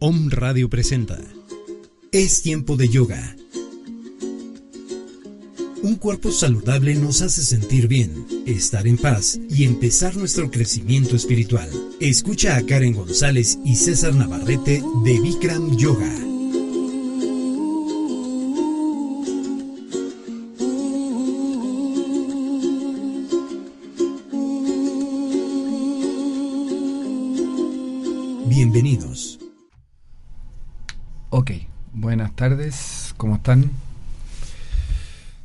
Om Radio presenta Es tiempo de yoga. Un cuerpo saludable nos hace sentir bien, estar en paz y empezar nuestro crecimiento espiritual. Escucha a Karen González y César Navarrete de Bikram Yoga. Están?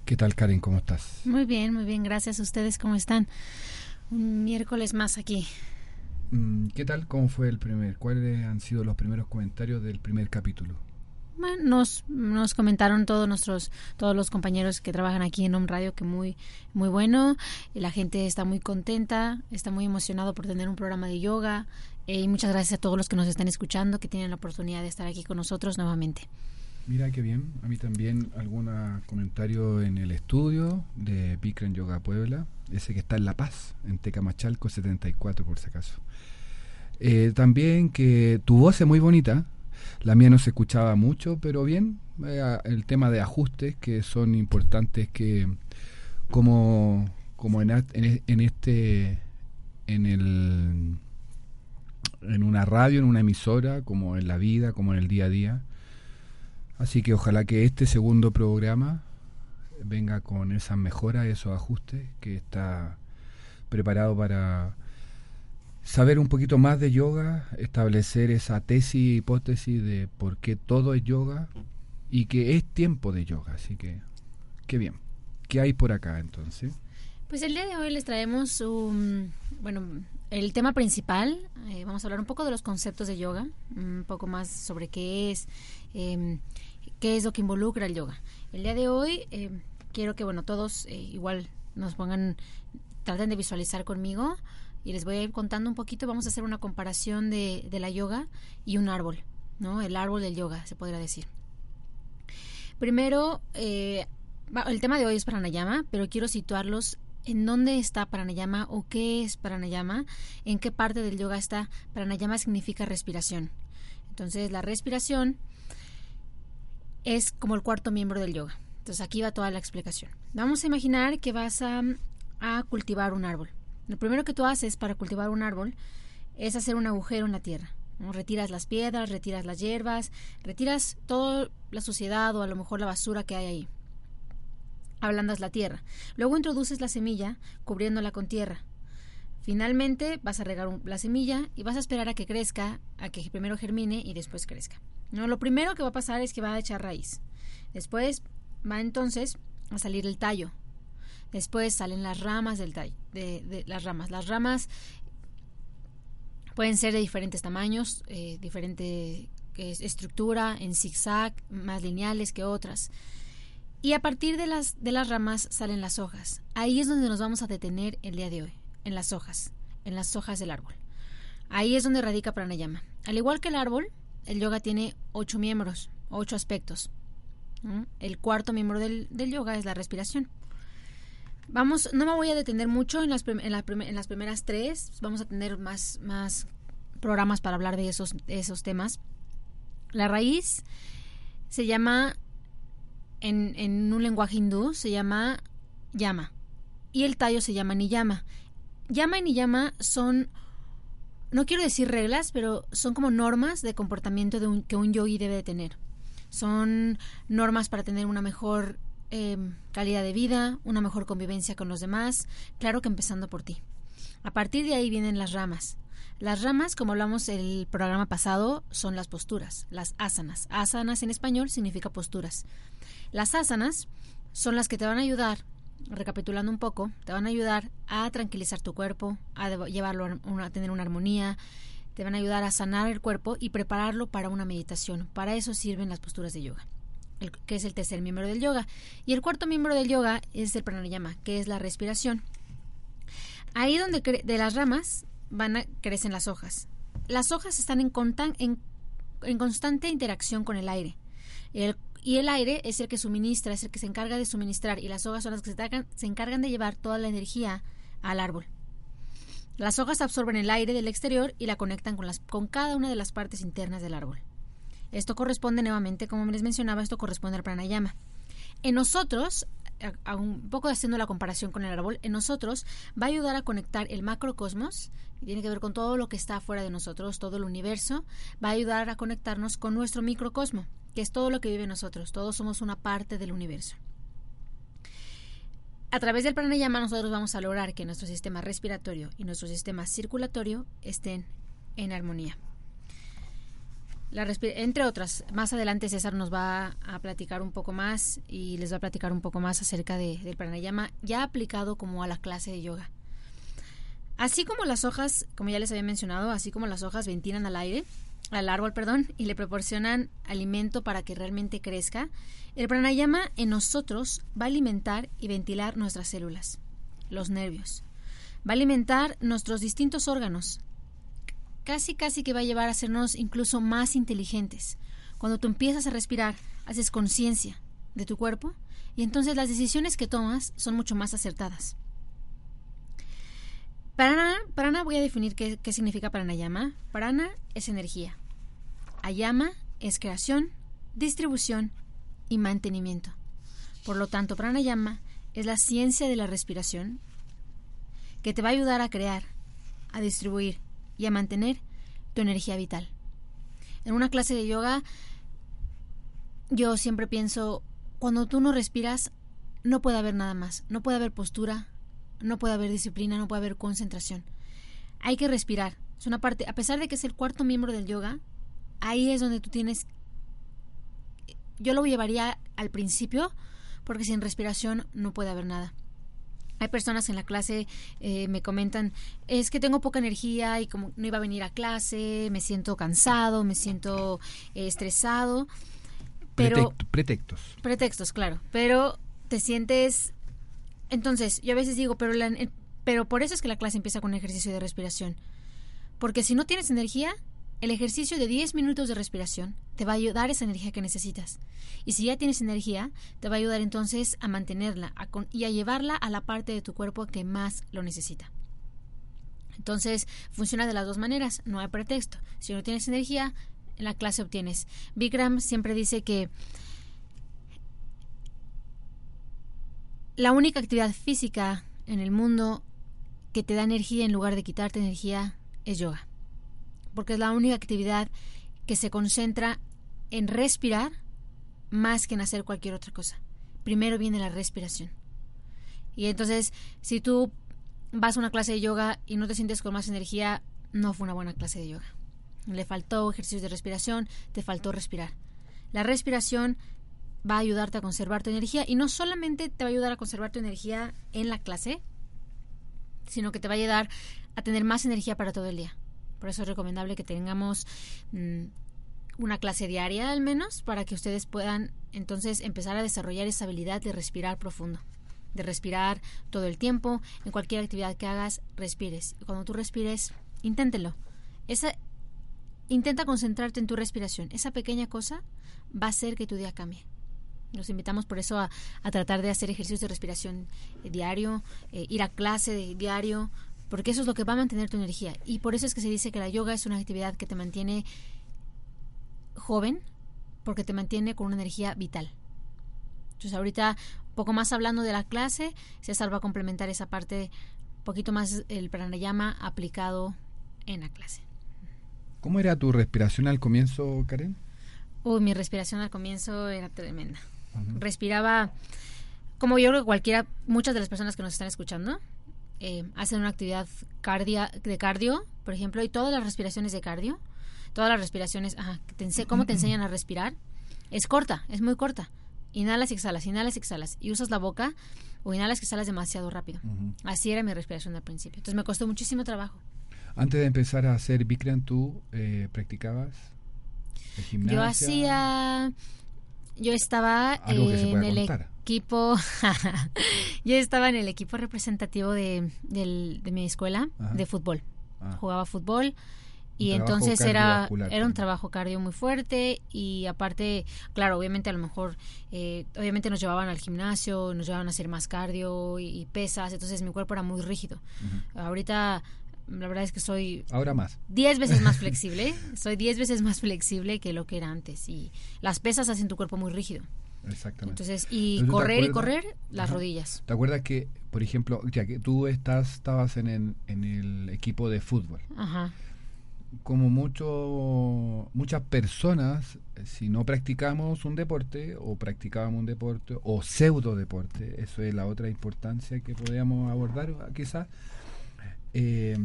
¿Qué tal Karen? ¿Cómo estás? Muy bien, muy bien, gracias. ¿Ustedes cómo están? Un miércoles más aquí. Mm, ¿Qué tal? ¿Cómo fue el primer? ¿Cuáles han sido los primeros comentarios del primer capítulo? Bueno, nos, nos comentaron todos nuestros todos los compañeros que trabajan aquí en Home Radio que muy muy bueno y la gente está muy contenta está muy emocionado por tener un programa de yoga eh, y muchas gracias a todos los que nos están escuchando que tienen la oportunidad de estar aquí con nosotros nuevamente Mira qué bien, a mí también algún comentario en el estudio de Bikram Yoga Puebla, ese que está en La Paz, en Tecamachalco 74 por si acaso. Eh, también que tu voz es muy bonita, la mía no se escuchaba mucho, pero bien, eh, el tema de ajustes que son importantes que como, como en, en este en el en una radio, en una emisora, como en la vida, como en el día a día, Así que ojalá que este segundo programa venga con esas mejoras, esos ajustes, que está preparado para saber un poquito más de yoga, establecer esa tesis, hipótesis de por qué todo es yoga y que es tiempo de yoga. Así que, qué bien. ¿Qué hay por acá entonces? Pues el día de hoy les traemos un, bueno, el tema principal. Eh, vamos a hablar un poco de los conceptos de yoga, un poco más sobre qué es, eh, qué es lo que involucra el yoga. El día de hoy eh, quiero que, bueno, todos eh, igual nos pongan, traten de visualizar conmigo y les voy a ir contando un poquito. Vamos a hacer una comparación de, de la yoga y un árbol, ¿no? El árbol del yoga, se podría decir. Primero, eh, el tema de hoy es pranayama, pero quiero situarlos en dónde está pranayama o qué es pranayama, en qué parte del yoga está. Pranayama significa respiración. Entonces, la respiración es como el cuarto miembro del yoga. Entonces aquí va toda la explicación. Vamos a imaginar que vas a, cultivar un árbol. Lo primero que tú haces para cultivar un árbol es hacer un agujero en la tierra. Retiras las piedras, retiras las hierbas, retiras toda la suciedad o a lo mejor la basura que hay ahí. Ablandas la tierra. Luego introduces la semilla cubriéndola con tierra. Finalmente vas a regar la semilla y vas a esperar a que crezca, a que primero germine y después crezca. No, lo primero que va a pasar es que va a echar raíz. Después va entonces a salir el tallo. Después salen las ramas del tallo, de, las ramas. Las ramas pueden ser de diferentes tamaños, eh, diferente estructura, en zigzag, más lineales que otras. Y a partir de las, de las ramas salen las hojas. Ahí es donde nos vamos a detener el día de hoy, en las hojas, en las hojas del árbol. Ahí es donde radica pranayama. Al igual que el árbol, el yoga tiene ocho miembros, ocho aspectos. El cuarto miembro del, yoga es la respiración. Vamos, no me voy a detener mucho en las, en, las primeras tres. Vamos a tener más, más programas para hablar de esos, esos temas. La raíz se llama, en, en un lenguaje hindú, se llama yama. Y el tallo se llama niyama. Yama y niyama son no quiero decir reglas, pero son como normas de comportamiento de un, que un yogi debe de tener. Son normas para tener una mejor em, calidad de vida, una mejor convivencia con los demás, claro que empezando por ti. A partir de ahí vienen las ramas. Las ramas, como hablamos el programa pasado, son las posturas, las asanas. Asanas en español significa posturas. Las asanas son las que te van a ayudar recapitulando un poco, te van a ayudar a tranquilizar tu cuerpo, a llevarlo a, tener una armonía, te van a ayudar a sanar el cuerpo y prepararlo para una meditación. Para eso sirven las posturas de yoga, que es el tercer miembro del yoga. Y el cuarto miembro del yoga es el pranayama, que es la respiración. Ahí donde de las ramas van a crecen las hojas. Las hojas están en constante interacción con el aire. El y el aire es el que suministra, es el que se encarga de suministrar y las hojas son las que se, encargan, de llevar toda la energía al árbol. Las hojas absorben el aire del exterior y la conectan con, las, con cada una de las partes internas del árbol. Esto corresponde nuevamente, como les mencionaba, esto corresponde al pranayama. En nosotros, un poco haciendo la comparación con el árbol, en nosotros va a ayudar a conectar el macrocosmos, y tiene que ver con todo lo que está fuera de nosotros, todo el universo, va a ayudar a conectarnos con nuestro microcosmo, que es todo lo que vive nosotros, todos somos una parte del universo. A través del pranayama nosotros vamos a lograr que nuestro sistema respiratorio y nuestro sistema circulatorio estén en armonía entre otras, más adelante César nos va a platicar un poco más y les va a platicar un poco más acerca de, del pranayama ya aplicado como a la clase de yoga. Así como las hojas, como ya les había mencionado, así como las hojas ventilan al aire, al árbol, perdón, y le proporcionan alimento para que realmente crezca, el pranayama en nosotros va a alimentar y ventilar nuestras células, los nervios. Va a alimentar nuestros distintos órganos, casi casi que va a llevar a hacernos incluso más inteligentes. Cuando tú empiezas a respirar, haces conciencia de tu cuerpo y entonces las decisiones que tomas son mucho más acertadas. Prana, prana voy a definir qué, qué significa pranayama. Prana es energía. Ayama es creación, distribución y mantenimiento. Por lo tanto, pranayama es la ciencia de la respiración que te va a ayudar a crear, a distribuir y a mantener tu energía vital. En una clase de yoga, yo siempre pienso, cuando tú no respiras, no puede haber nada más, no puede haber postura, no puede haber disciplina, no puede haber concentración. Hay que respirar. Es una parte, a pesar de que es el cuarto miembro del yoga, ahí es donde tú tienes... Yo lo llevaría al principio, porque sin respiración no puede haber nada. Hay personas en la clase eh, me comentan, es que tengo poca energía y como no iba a venir a clase, me siento cansado, me siento eh, estresado. Pero, pretextos. Pretextos, claro. Pero te sientes... Entonces, yo a veces digo, pero, la, pero por eso es que la clase empieza con un ejercicio de respiración. Porque si no tienes energía, el ejercicio de 10 minutos de respiración te va a ayudar esa energía que necesitas. Y si ya tienes energía, te va a ayudar entonces a mantenerla y a llevarla a la parte de tu cuerpo que más lo necesita. Entonces, funciona de las dos maneras, no hay pretexto. Si no tienes energía, en la clase obtienes. Bikram siempre dice que la única actividad física en el mundo que te da energía en lugar de quitarte energía es yoga porque es la única actividad que se concentra en respirar más que en hacer cualquier otra cosa. Primero viene la respiración. Y entonces, si tú vas a una clase de yoga y no te sientes con más energía, no fue una buena clase de yoga. Le faltó ejercicios de respiración, te faltó respirar. La respiración va a ayudarte a conservar tu energía y no solamente te va a ayudar a conservar tu energía en la clase, sino que te va a ayudar a tener más energía para todo el día. Por eso es recomendable que tengamos mm, una clase diaria al menos para que ustedes puedan entonces empezar a desarrollar esa habilidad de respirar profundo de respirar todo el tiempo, en cualquier actividad que hagas, respires. Cuando tú respires, inténtelo. Esa, intenta concentrarte en tu respiración. Esa pequeña cosa va a hacer que tu día cambie. Nos invitamos por eso a, tratar de hacer ejercicios de respiración eh, diario, eh, ir a clase de diario, porque eso es lo que va a mantener tu energía. Y por eso es que se dice que la yoga es una actividad que te mantiene joven, porque te mantiene con una energía vital. Entonces ahorita, poco más hablando de la clase, César va a complementar esa parte, un poquito más el pranayama aplicado en la clase. ¿Cómo era tu respiración al comienzo, Karen? Uy, mi respiración al comienzo era tremenda. Respiraba, como yo creo que cualquiera, muchas de las personas que nos están escuchando, eh, hacen una actividad cardia, de cardio, por ejemplo, y todas las respiraciones de cardio, todas las respiraciones, ajá, ¿cómo te enseñan a respirar? Es corta, es muy corta. Inhalas y exhalas, inhalas y exhalas. Y usas la boca o inhalas y exhalas demasiado rápido. Así era mi respiración al principio. Entonces me costó muchísimo trabajo. Antes de empezar a hacer Bikram, ¿tú eh, practicabas el gimnasio? Yo hacía... Yo estaba en el equipo, yo estaba en el equipo representativo de, mi escuela de fútbol. Ah. Jugaba fútbol y entonces era era un trabajo cardio muy fuerte y aparte claro obviamente a lo mejor eh, obviamente nos llevaban al gimnasio nos llevaban a hacer más cardio y, pesas entonces mi cuerpo era muy rígido. Ahorita la verdad es que soy... Ahora más. 10 veces más flexible. soy 10 veces más flexible que lo que era antes. Y las pesas hacen tu cuerpo muy rígido. Exactamente. Entonces, y correr y correr, las rodillas. ¿Te acuerdas que, por ejemplo, ya que tú estás, estabas en en el equipo de fútbol? Ajá. Como mucho, muchas personas, si no practicamos un deporte o practicábamos un deporte o pseudo deporte, eso es la otra importancia que podríamos abordar quizás, eh,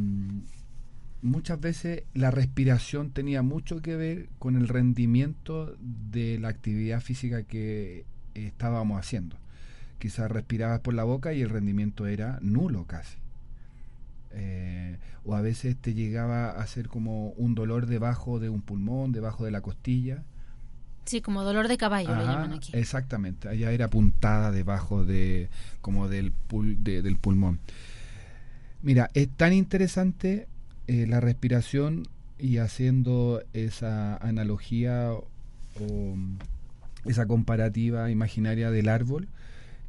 muchas veces la respiración tenía mucho que ver con el rendimiento de la actividad física que estábamos haciendo. Quizás respirabas por la boca y el rendimiento era nulo casi. Eh, o a veces te llegaba a ser como un dolor debajo de un pulmón, debajo de la costilla. Sí, como dolor de caballo lo llaman aquí. Exactamente, allá era puntada debajo de como del, del pulmón. Mira, es tan interesante eh, la respiración y haciendo esa analogía o, esa comparativa imaginaria del árbol,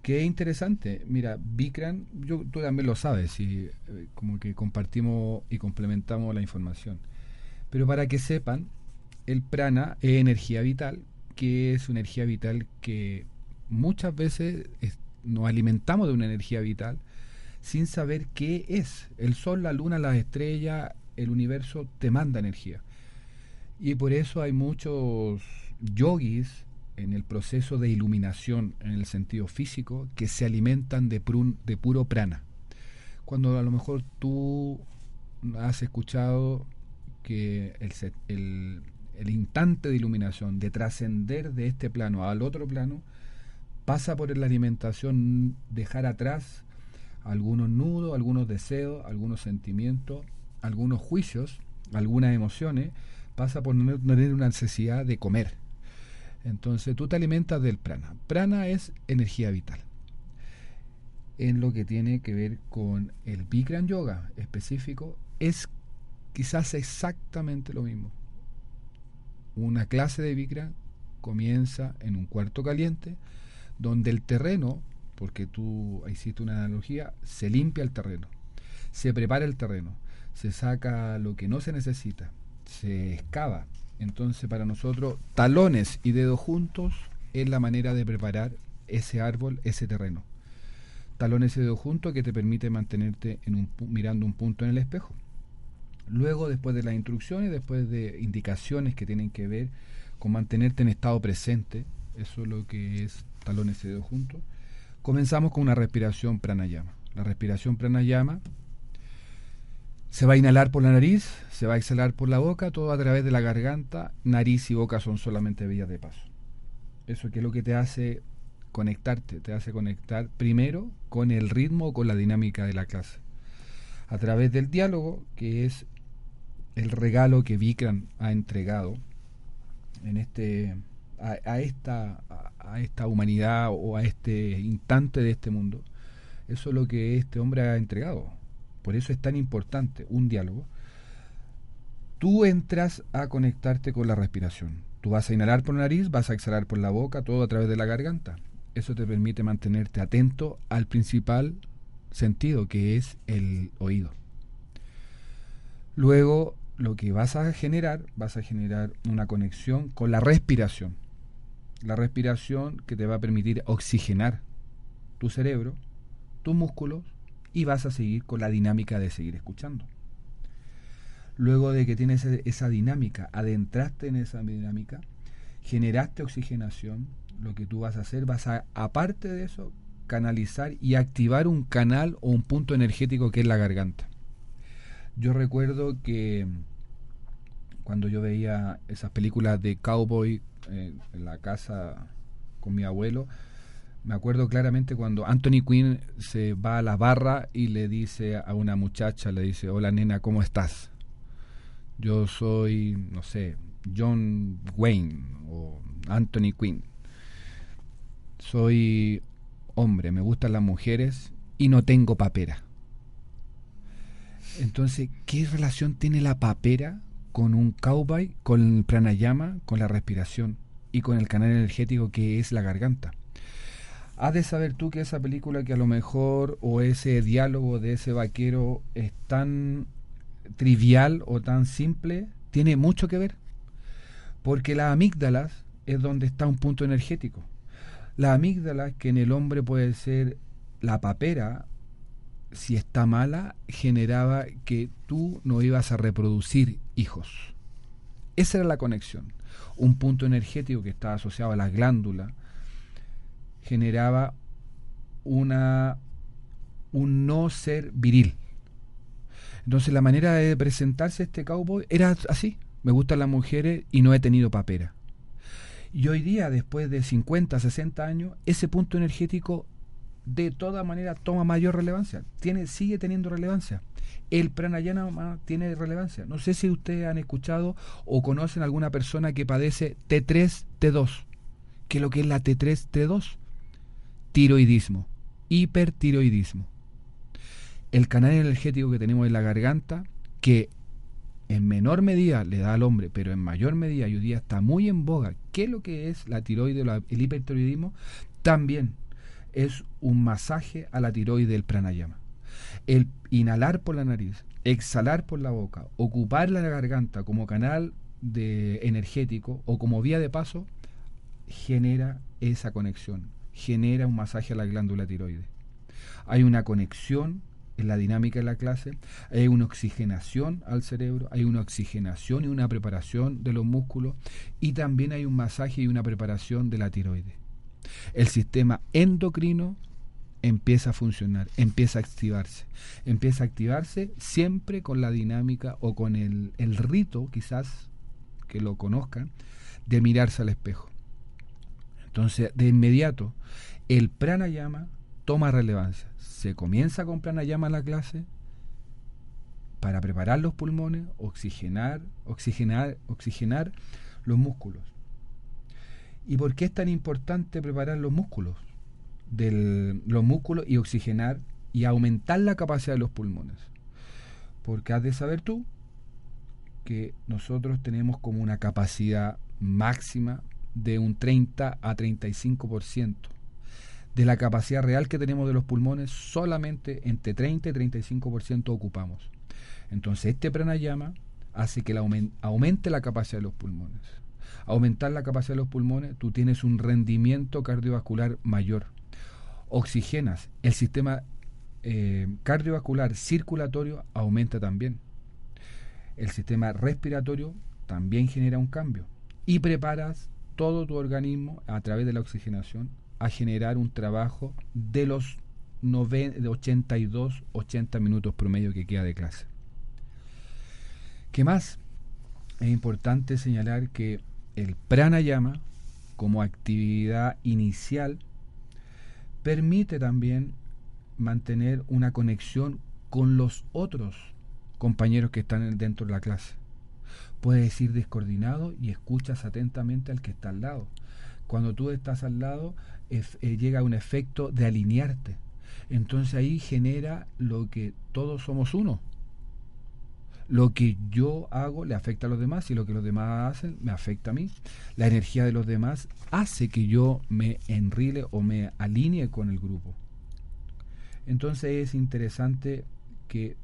que es interesante. Mira, Bikram, yo, tú también lo sabes, y eh, como que compartimos y complementamos la información. Pero para que sepan, el prana es energía vital, que es una energía vital que muchas veces nos alimentamos de una energía vital sin saber qué es. El sol, la luna, las estrellas, el universo te manda energía. Y por eso hay muchos yogis en el proceso de iluminación en el sentido físico que se alimentan de, de puro prana. Cuando a lo mejor tú has escuchado que el, el, el instante de iluminación, de trascender de este plano al otro plano, pasa por la alimentación, dejar atrás algunos nudos, algunos deseos, algunos sentimientos, algunos juicios, algunas emociones, pasa por no tener una necesidad de comer. Entonces tú te alimentas del prana. Prana es energía vital. En lo que tiene que ver con el Bikram Yoga específico, es quizás exactamente lo mismo. Una clase de Bikram comienza en un cuarto caliente, donde el terreno porque tú hiciste una analogía, se limpia el terreno, se prepara el terreno, se saca lo que no se necesita, se excava. Entonces para nosotros talones y dedos juntos es la manera de preparar ese árbol, ese terreno. Talones y dedos juntos que te permite mantenerte en un, mirando un punto en el espejo. Luego, después de las instrucciones, después de indicaciones que tienen que ver con mantenerte en estado presente, eso es lo que es talones y dedos juntos, Comenzamos con una respiración pranayama. La respiración pranayama se va a inhalar por la nariz, se va a exhalar por la boca, todo a través de la garganta. Nariz y boca son solamente vías de paso. Eso que es lo que te hace conectarte, te hace conectar primero con el ritmo, con la dinámica de la clase. A través del diálogo, que es el regalo que Vikram ha entregado en este a, esta, a, esta humanidad o a este instante de este mundo. Eso es lo que este hombre ha entregado. Por eso es tan importante un diálogo. Tú entras a conectarte con la respiración. Tú vas a inhalar por la nariz, vas a exhalar por la boca, todo a través de la garganta. Eso te permite mantenerte atento al principal sentido, que es el oído. Luego, lo que vas a generar, vas a generar una conexión con la respiración la respiración que te va a permitir oxigenar tu cerebro, tus músculos y vas a seguir con la dinámica de seguir escuchando. Luego de que tienes esa dinámica, adentraste en esa dinámica, generaste oxigenación, lo que tú vas a hacer, vas a, aparte de eso, canalizar y activar un canal o un punto energético que es la garganta. Yo recuerdo que cuando yo veía esas películas de cowboy en la casa con mi abuelo, me acuerdo claramente cuando Anthony Quinn se va a la barra y le dice a una muchacha, le dice, hola nena, ¿cómo estás? Yo soy, no sé, John Wayne o Anthony Quinn. Soy hombre, me gustan las mujeres y no tengo papera. Entonces, ¿qué relación tiene la papera con un cowboy, con el pranayama, con la respiración y con el canal energético que es la garganta. Has de saber tú que esa película que a lo mejor o ese diálogo de ese vaquero es tan trivial o tan simple tiene mucho que ver. Porque las amígdalas es donde está un punto energético. La amígdala, que en el hombre puede ser la papera, si está mala, generaba que tú no ibas a reproducir hijos. Esa era la conexión. Un punto energético que estaba asociado a las glándulas generaba una un no ser viril. Entonces la manera de presentarse este cowboy era así. Me gustan las mujeres y no he tenido papera. Y hoy día, después de 50, 60 años, ese punto energético de toda manera toma mayor relevancia. Tiene, sigue teniendo relevancia. El pranayama tiene relevancia. No sé si ustedes han escuchado o conocen alguna persona que padece T3, T2. ¿Qué es lo que es la T3, T2? Tiroidismo, hipertiroidismo. El canal energético que tenemos en la garganta, que en menor medida le da al hombre, pero en mayor medida hoy día está muy en boga. ¿Qué es lo que es la tiroide o el hipertiroidismo? También es un masaje a la tiroide del pranayama. El inhalar por la nariz, exhalar por la boca, ocupar la garganta como canal de energético o como vía de paso, genera esa conexión, genera un masaje a la glándula tiroide. Hay una conexión en la dinámica de la clase, hay una oxigenación al cerebro, hay una oxigenación y una preparación de los músculos y también hay un masaje y una preparación de la tiroide. El sistema endocrino empieza a funcionar, empieza a activarse, empieza a activarse siempre con la dinámica o con el, el rito, quizás que lo conozcan, de mirarse al espejo. Entonces, de inmediato, el pranayama toma relevancia. Se comienza con pranayama la clase para preparar los pulmones, oxigenar, oxigenar, oxigenar los músculos. ¿Y por qué es tan importante preparar los músculos? de los músculos y oxigenar y aumentar la capacidad de los pulmones. Porque has de saber tú que nosotros tenemos como una capacidad máxima de un 30 a 35% de la capacidad real que tenemos de los pulmones, solamente entre 30 y 35% ocupamos. Entonces este pranayama hace que aumente la capacidad de los pulmones. Aumentar la capacidad de los pulmones, tú tienes un rendimiento cardiovascular mayor oxigenas, el sistema eh, cardiovascular circulatorio aumenta también. El sistema respiratorio también genera un cambio. Y preparas todo tu organismo a través de la oxigenación a generar un trabajo de los de 82, 80 minutos promedio que queda de clase. ¿Qué más? Es importante señalar que el pranayama como actividad inicial permite también mantener una conexión con los otros compañeros que están dentro de la clase. Puedes ir descoordinado y escuchas atentamente al que está al lado. Cuando tú estás al lado, eh, llega un efecto de alinearte. Entonces ahí genera lo que todos somos uno lo que yo hago le afecta a los demás y lo que los demás hacen me afecta a mí. La energía de los demás hace que yo me enrile o me alinee con el grupo. Entonces es interesante que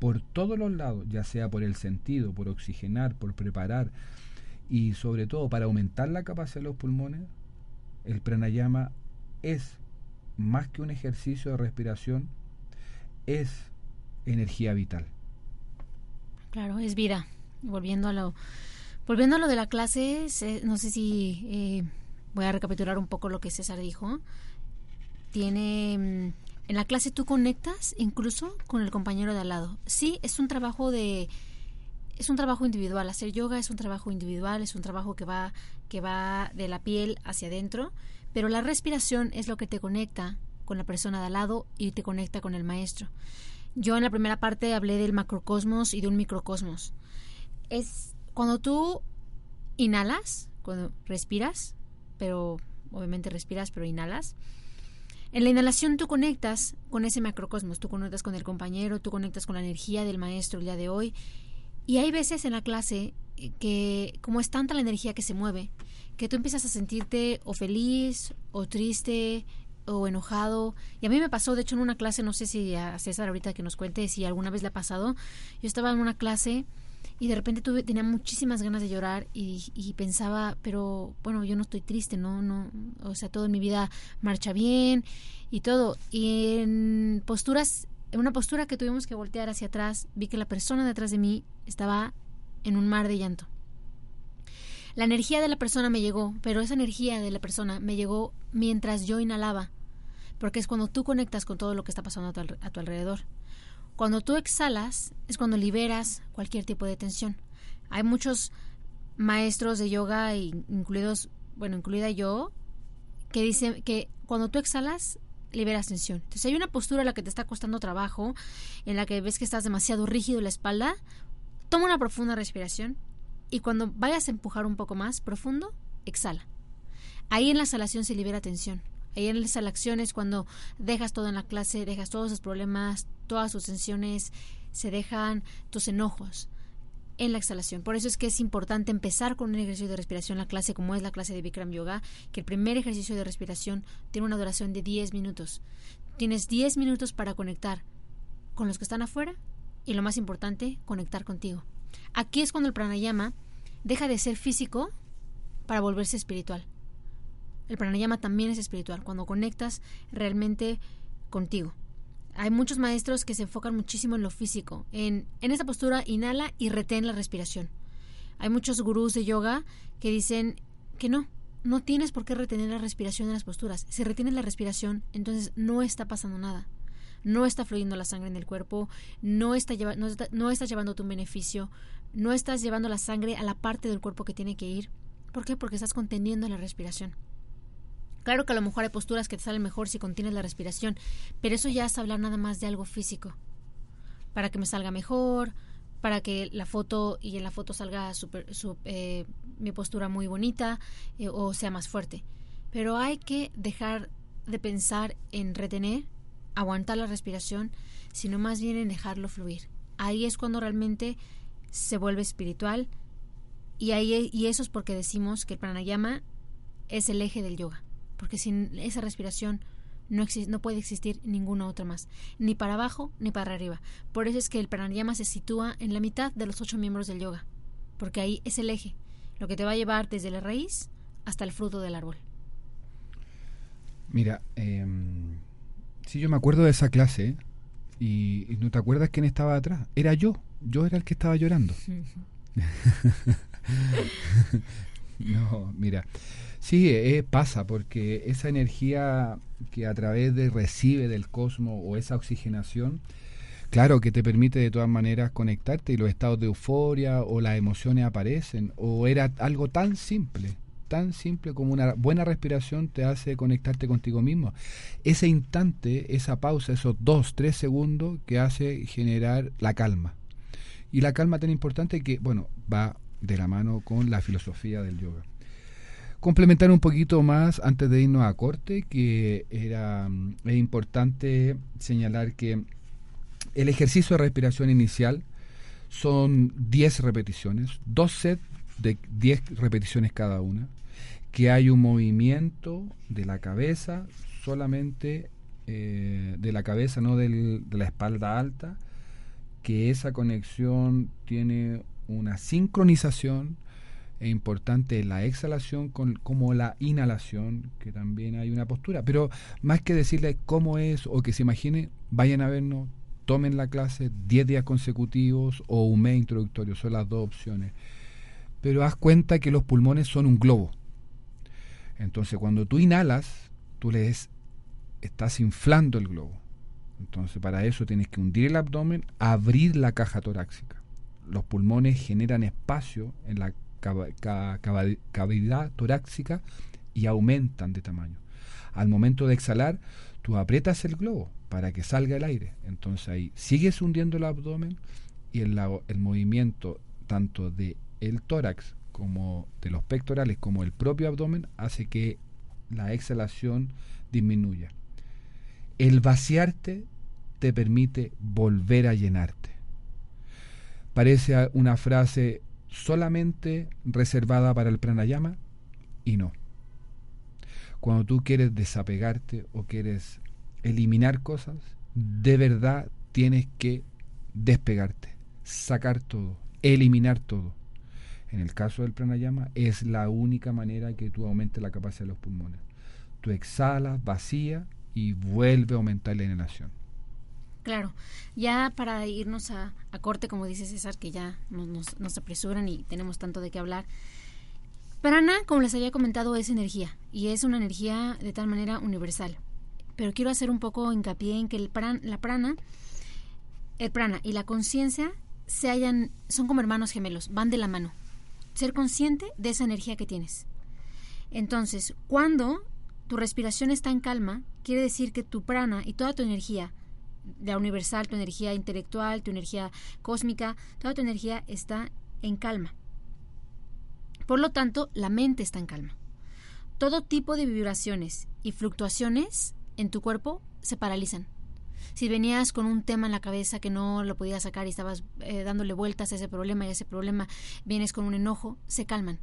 por todos los lados, ya sea por el sentido, por oxigenar, por preparar y sobre todo para aumentar la capacidad de los pulmones, el pranayama es más que un ejercicio de respiración, es energía vital. Claro, es vida. Volviendo a lo, volviendo a lo de la clase, no sé si eh, voy a recapitular un poco lo que César dijo. Tiene mm, en la clase tú conectas incluso con el compañero de al lado. Sí, es un trabajo de es un trabajo individual. Hacer yoga es un trabajo individual, es un trabajo que va que va de la piel hacia adentro, pero la respiración es lo que te conecta con la persona de al lado y te conecta con el maestro. Yo en la primera parte hablé del macrocosmos y de un microcosmos. Es cuando tú inhalas, cuando respiras, pero obviamente respiras, pero inhalas. En la inhalación tú conectas con ese macrocosmos, tú conectas con el compañero, tú conectas con la energía del maestro el día de hoy. Y hay veces en la clase que, como es tanta la energía que se mueve, que tú empiezas a sentirte o feliz, o triste, o enojado. Y a mí me pasó, de hecho, en una clase, no sé si a César ahorita que nos cuente si alguna vez le ha pasado. Yo estaba en una clase y de repente tuve, tenía muchísimas ganas de llorar y, pensaba, pero bueno, yo no estoy triste, no, no, o sea, todo en mi vida marcha bien y todo. Y en posturas, en una postura que tuvimos que voltear hacia atrás, vi que la persona detrás de mí estaba en un mar de llanto. La energía de la persona me llegó, pero esa energía de la persona me llegó mientras yo inhalaba, porque es cuando tú conectas con todo lo que está pasando a tu, alrededor. Cuando tú exhalas es cuando liberas cualquier tipo de tensión. Hay muchos maestros de yoga, incluidos, bueno, incluida yo, que dicen que cuando tú exhalas liberas tensión. Entonces, hay una postura en la que te está costando trabajo, en la que ves que estás demasiado rígido en la espalda, toma una profunda respiración y cuando vayas a empujar un poco más profundo, exhala. Ahí en la exhalación se libera tensión. Ahí en la exhalación es cuando dejas todo en la clase, dejas todos los problemas, todas tus tensiones, se dejan tus enojos en la exhalación. Por eso es que es importante empezar con un ejercicio de respiración la clase, como es la clase de Bikram Yoga, que el primer ejercicio de respiración tiene una duración de 10 minutos. Tienes 10 minutos para conectar con los que están afuera y lo más importante, conectar contigo. Aquí es cuando el pranayama deja de ser físico para volverse espiritual. El pranayama también es espiritual, cuando conectas realmente contigo. Hay muchos maestros que se enfocan muchísimo en lo físico. En, en esa postura inhala y retén la respiración. Hay muchos gurús de yoga que dicen que no, no tienes por qué retener la respiración en las posturas. Si retienes la respiración, entonces no está pasando nada. No está fluyendo la sangre en el cuerpo, no, está no, no estás llevándote un beneficio, no estás llevando la sangre a la parte del cuerpo que tiene que ir. ¿Por qué? Porque estás conteniendo la respiración. Claro que a lo mejor hay posturas que te salen mejor si contienes la respiración, pero eso ya es hablar nada más de algo físico. Para que me salga mejor, para que la foto y en la foto salga eh, mi postura muy bonita eh, o sea más fuerte. Pero hay que dejar de pensar en retener, aguantar la respiración, sino más bien en dejarlo fluir. Ahí es cuando realmente se vuelve espiritual y, ahí, y eso es porque decimos que el pranayama es el eje del yoga, porque sin esa respiración no, no puede existir ninguna otra más, ni para abajo ni para arriba. Por eso es que el pranayama se sitúa en la mitad de los ocho miembros del yoga, porque ahí es el eje, lo que te va a llevar desde la raíz hasta el fruto del árbol. Mira, eh, si yo me acuerdo de esa clase y, y, no te acuerdas quién estaba atrás, era yo yo era el que estaba llorando. no, mira, sí, eh, pasa, porque esa energía que a través de recibe del cosmos o esa oxigenación, claro que te permite de todas maneras conectarte y los estados de euforia o las emociones aparecen, o era algo tan simple tan simple como una buena respiración te hace conectarte contigo mismo. Ese instante, esa pausa, esos dos, tres segundos que hace generar la calma. Y la calma tan importante que, bueno, va de la mano con la filosofía del yoga. Complementar un poquito más antes de irnos a corte, que era mm, es importante señalar que el ejercicio de respiración inicial son 10 repeticiones, dos sets de 10 repeticiones cada una, que hay un movimiento de la cabeza, solamente eh, de la cabeza, no de la espalda alta, que esa conexión tiene una sincronización e importante la exhalación con, como la inhalación, que también hay una postura. Pero más que decirle cómo es o que se imagine, vayan a vernos, tomen la clase 10 días consecutivos o un mes introductorio, son las dos opciones. Pero haz cuenta que los pulmones son un globo. Entonces cuando tú inhalas, tú les estás inflando el globo. Entonces, para eso tienes que hundir el abdomen, abrir la caja torácica. Los pulmones generan espacio en la cavidad torácica y aumentan de tamaño. Al momento de exhalar, tú aprietas el globo para que salga el aire. Entonces ahí sigues hundiendo el abdomen y el, el movimiento tanto de el tórax como de los pectorales como el propio abdomen hace que la exhalación disminuya. El vaciarte te permite volver a llenarte. Parece una frase solamente reservada para el pranayama y no. cuando tú quieres desapegarte o quieres eliminar cosas, de verdad tienes que despegarte, sacar todo, eliminar todo. En el caso del pranayama es la única manera que tú aumentes la capacidad de los pulmones. Tú exhalas, vacía y vuelve a aumentar la inhalación. Claro, ya para irnos a, corte, como dice César, que ya nos, nos, apresuran y tenemos tanto de qué hablar. Prana, como les había comentado, es energía y es una energía de tal manera universal. Pero quiero hacer un poco hincapié en que el la prana, el prana y la conciencia se hallan, son como hermanos gemelos, van de la mano. Ser consciente de esa energía que tienes. Entonces, cuando tu respiración está en calma, quiere decir que tu prana y toda tu energía la universal, tu energía intelectual, tu energía cósmica, toda tu energía está en calma. Por lo tanto, la mente está en calma. Todo tipo de vibraciones y fluctuaciones en tu cuerpo se paralizan. Si venías con un tema en la cabeza que no lo podías sacar y estabas eh, dándole vueltas a ese problema y ese problema vienes con un enojo, se calman.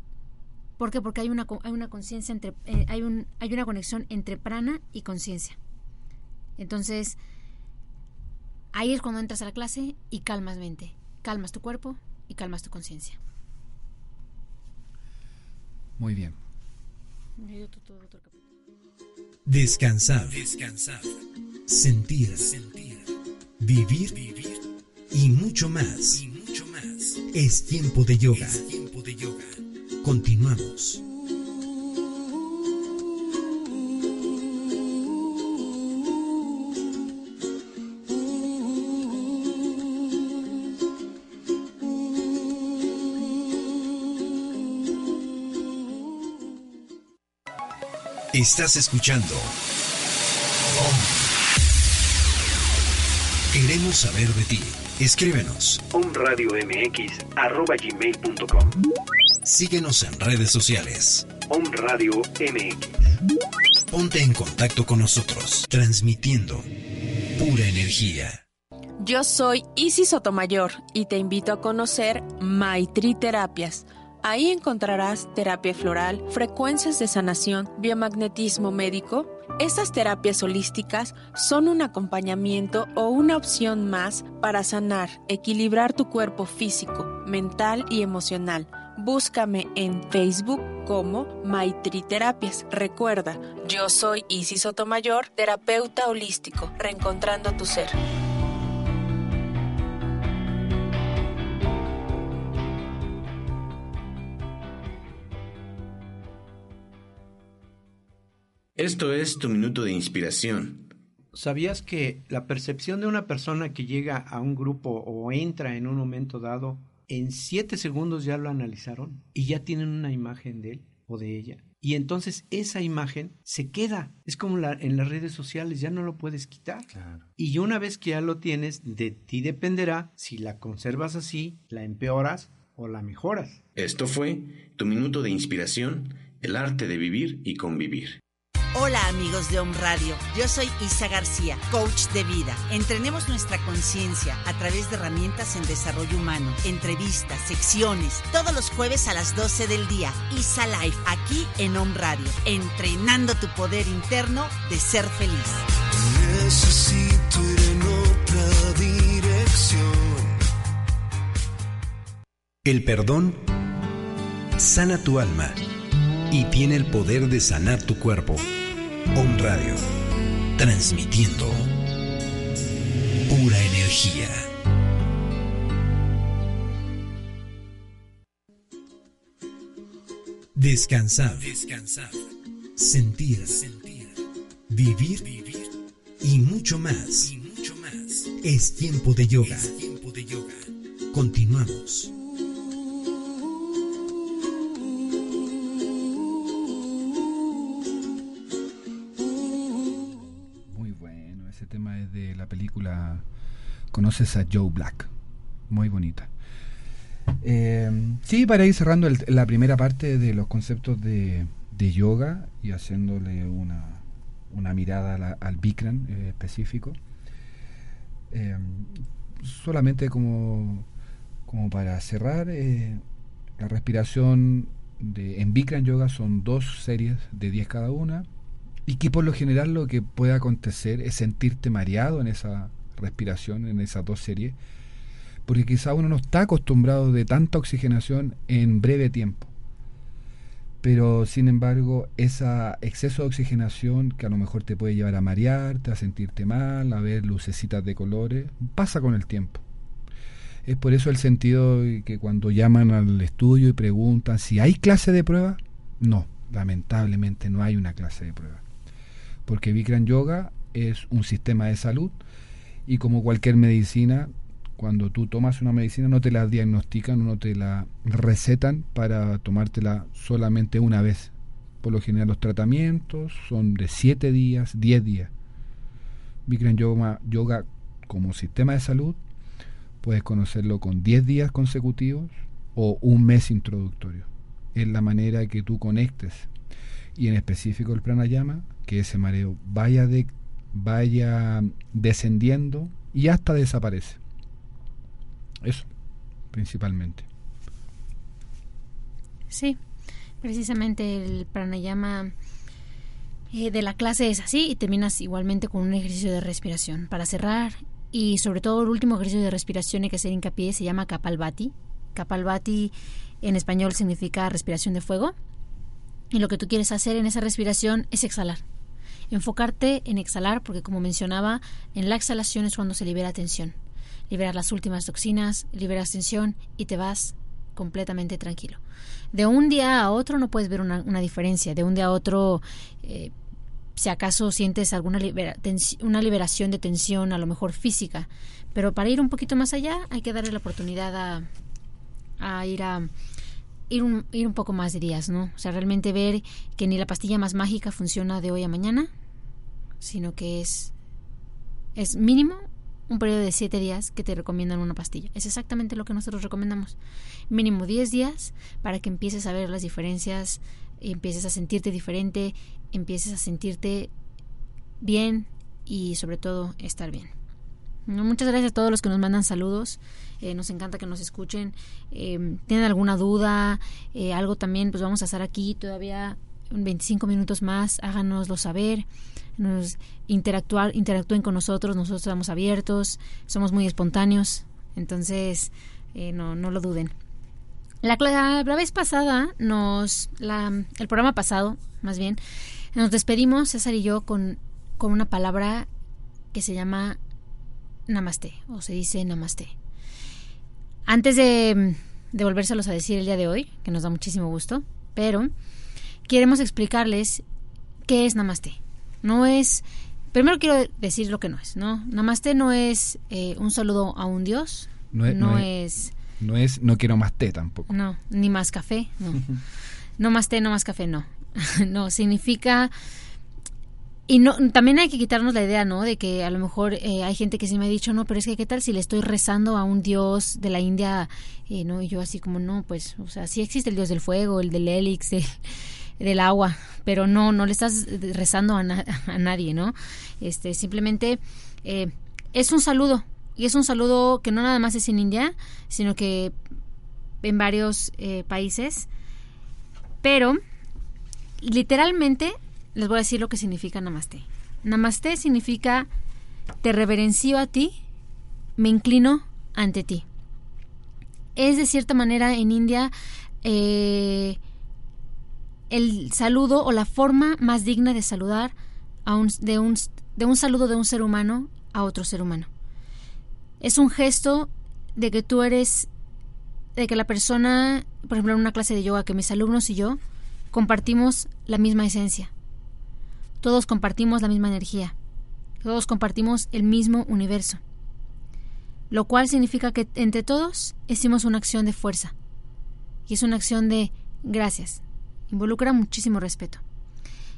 ¿Por qué? Porque hay una, hay una conciencia entre, eh, hay, un, hay una conexión entre prana y conciencia. Entonces, Ahí es cuando entras a la clase y calmas mente, calmas tu cuerpo y calmas tu conciencia. Muy bien. Descansar. Descansar. Sentir. Sentir. Vivir. Vivir. Y mucho más. Y mucho más. Es tiempo de yoga. Es tiempo de yoga. Continuamos. Estás escuchando. Queremos saber de ti. Escríbenos. omradiomx.com Síguenos en redes sociales. Om MX. Ponte en contacto con nosotros, transmitiendo pura energía. Yo soy Isis Sotomayor y te invito a conocer Maitri Terapias Ahí encontrarás terapia floral, frecuencias de sanación, biomagnetismo médico. Estas terapias holísticas son un acompañamiento o una opción más para sanar, equilibrar tu cuerpo físico, mental y emocional. Búscame en Facebook como Maitri Terapias. Recuerda, yo soy Isis Sotomayor, terapeuta holístico, reencontrando tu ser. Esto es tu minuto de inspiración. ¿Sabías que la percepción de una persona que llega a un grupo o entra en un momento dado, en siete segundos ya lo analizaron y ya tienen una imagen de él o de ella? Y entonces esa imagen se queda. Es como la, en las redes sociales, ya no lo puedes quitar. Y una vez que ya lo tienes, de ti dependerá si la conservas así, la empeoras o la mejoras. Esto fue tu minuto de inspiración, el arte de vivir y convivir. Hola amigos de Home Radio, yo soy Isa García, coach de vida. Entrenemos nuestra conciencia a través de herramientas en desarrollo humano, entrevistas, secciones, todos los jueves a las 12 del día. Isa Live, aquí en Home Radio, entrenando tu poder interno de ser feliz. Necesito ir en otra dirección. El perdón sana tu alma y tiene el poder de sanar tu cuerpo. Om Radio, transmitiendo pura energía. Descansar, descansar, sentir, sentir, vivir, vivir y mucho más. Y mucho más. Es tiempo de yoga. Continuamos. Conoces a Joe Black. Muy bonita. Eh, sí, para ir cerrando la primera parte de los conceptos de, yoga y haciéndole una, una mirada al Bikram eh, específico. Eh, solamente como, como para cerrar, la respiración de, en Bikram Yoga son dos series de 10 cada una. Y que por lo general lo que puede acontecer es sentirte mareado en esa respiración, en esas dos series, porque quizá uno no está acostumbrado de tanta oxigenación en breve tiempo. Pero sin embargo, ese exceso de oxigenación que a lo mejor te puede llevar a marearte, a sentirte mal, a ver lucecitas de colores, pasa con el tiempo. Es por eso el sentido que cuando llaman al estudio y preguntan si hay clase de prueba, no, lamentablemente no hay una clase de prueba. Porque Bikram Yoga es un sistema de salud y como cualquier medicina cuando tú tomas una medicina no te la diagnostican, no te la recetan para tomártela solamente una vez. Por lo general los tratamientos son de 7 días, 10 días. Bikram Yoga, yoga como sistema de salud puedes conocerlo con 10 días consecutivos o un mes introductorio. Es la manera que tú conectes y en específico el pranayama, que ese mareo vaya, de, vaya descendiendo y hasta desaparece. Eso, principalmente. Sí, precisamente el pranayama eh, de la clase es así y terminas igualmente con un ejercicio de respiración. Para cerrar, y sobre todo el último ejercicio de respiración hay que hacer hincapié se llama Kapalbhati. Kapalbhati en español significa respiración de fuego. Y lo que tú quieres hacer en esa respiración es exhalar. Enfocarte en exhalar porque como mencionaba, en la exhalación es cuando se libera tensión liberas las últimas toxinas, liberas tensión y te vas completamente tranquilo. De un día a otro no puedes ver una, diferencia. De un día a otro, eh, si acaso sientes alguna una liberación de tensión, a lo mejor física. Pero para ir un poquito más allá hay que darle la oportunidad a, a ir a ir un, ir un poco más de días, ¿no? O sea, realmente ver que ni la pastilla más mágica funciona de hoy a mañana, sino que es, es mínimo un periodo de 7 días que te recomiendan una pastilla. Es exactamente lo que nosotros recomendamos. Mínimo 10 días para que empieces a ver las diferencias, empieces a sentirte diferente, empieces a sentirte bien y sobre todo estar bien. Muchas gracias a todos los que nos mandan saludos. Eh, nos encanta que nos escuchen. Eh, ¿Tienen alguna duda? Eh, algo también, pues vamos a estar aquí todavía 25 minutos más. Háganoslo saber nos interactuar, interactúen con nosotros, nosotros estamos abiertos, somos muy espontáneos, entonces eh, no, no lo duden. La, la, vez pasada, nos, la, el programa pasado, más bien, nos despedimos, César y yo, con, con una palabra que se llama namaste, o se dice namaste. Antes de, de volvérselos a decir el día de hoy, que nos da muchísimo gusto, pero queremos explicarles qué es namaste. No es, primero quiero decir lo que no es, ¿no? Namaste no es eh, un saludo a un dios, no es, no, es, no es, no quiero más té tampoco. No, ni más café, no. no más té, no más café, no. no, significa... Y no, también hay que quitarnos la idea, ¿no? De que a lo mejor eh, hay gente que sí me ha dicho, no, pero es que qué tal si le estoy rezando a un dios de la India, eh, ¿no? Y yo así como, no, pues, o sea, sí existe el dios del fuego, el del Helix, el, del agua, pero no, no le estás rezando a, nadie, ¿no? Este, simplemente eh, es un saludo, y es un saludo que no nada más es en India, sino que en varios eh, países, pero literalmente les voy a decir lo que significa Namaste. Namaste significa te reverencio a ti, me inclino ante ti. Es de cierta manera en India eh, el saludo o la forma más digna de saludar a un, de, un, de un saludo de un ser humano a otro ser humano. Es un gesto de que tú eres, de que la persona, por ejemplo en una clase de yoga, que mis alumnos y yo compartimos la misma esencia. Todos compartimos la misma energía. Todos compartimos el mismo universo. Lo cual significa que entre todos hicimos una acción de fuerza. Y es una acción de gracias, involucra muchísimo respeto.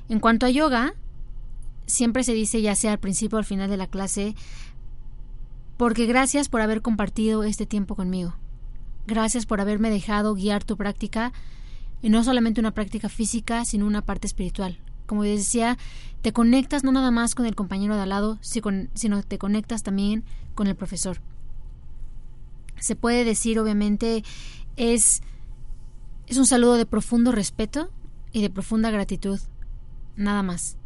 En cuanto a yoga, siempre se dice, ya sea al principio o al final de la clase, porque gracias por haber compartido este tiempo conmigo. Gracias por haberme dejado guiar tu práctica, y no solamente una práctica física, sino una parte espiritual. Como decía, te conectas no nada más con el compañero de al lado, sino te conectas también con el profesor. Se puede decir, obviamente, es es un saludo de profundo respeto y de profunda gratitud, nada más.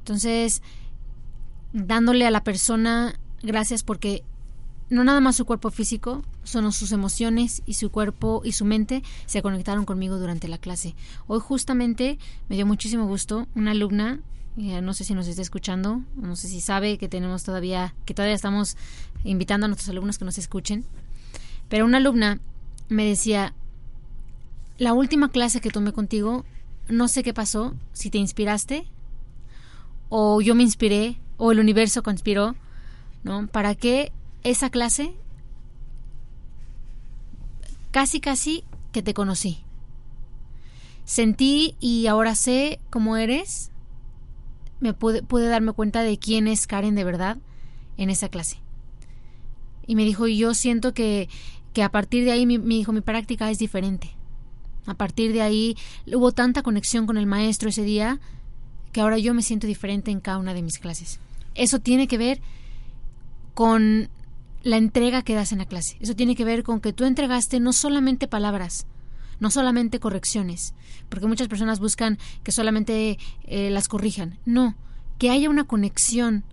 Entonces, dándole a la persona gracias porque no nada más su cuerpo físico, son sus emociones y su cuerpo y su mente se conectaron conmigo durante la clase. Hoy justamente me dio muchísimo gusto una alumna, no sé si nos está escuchando, no sé si sabe que tenemos todavía, que todavía estamos invitando a nuestros alumnos que nos escuchen, pero una alumna me decía, la última clase que tomé contigo, no sé qué pasó, si te inspiraste o yo me inspiré o el universo conspiró, ¿no? Para que esa clase casi casi que te conocí. Sentí y ahora sé cómo eres. Me pude, pude darme cuenta de quién es Karen de verdad en esa clase. Y me dijo, y yo siento que, que a partir de ahí, mi, dijo, mi práctica es diferente. A partir de ahí hubo tanta conexión con el maestro ese día que ahora yo me siento diferente en cada una de mis clases. Eso tiene que ver con la entrega que das en la clase. Eso tiene que ver con que tú entregaste no solamente palabras, no solamente correcciones, porque muchas personas buscan que solamente eh, las corrijan. No, que haya una conexión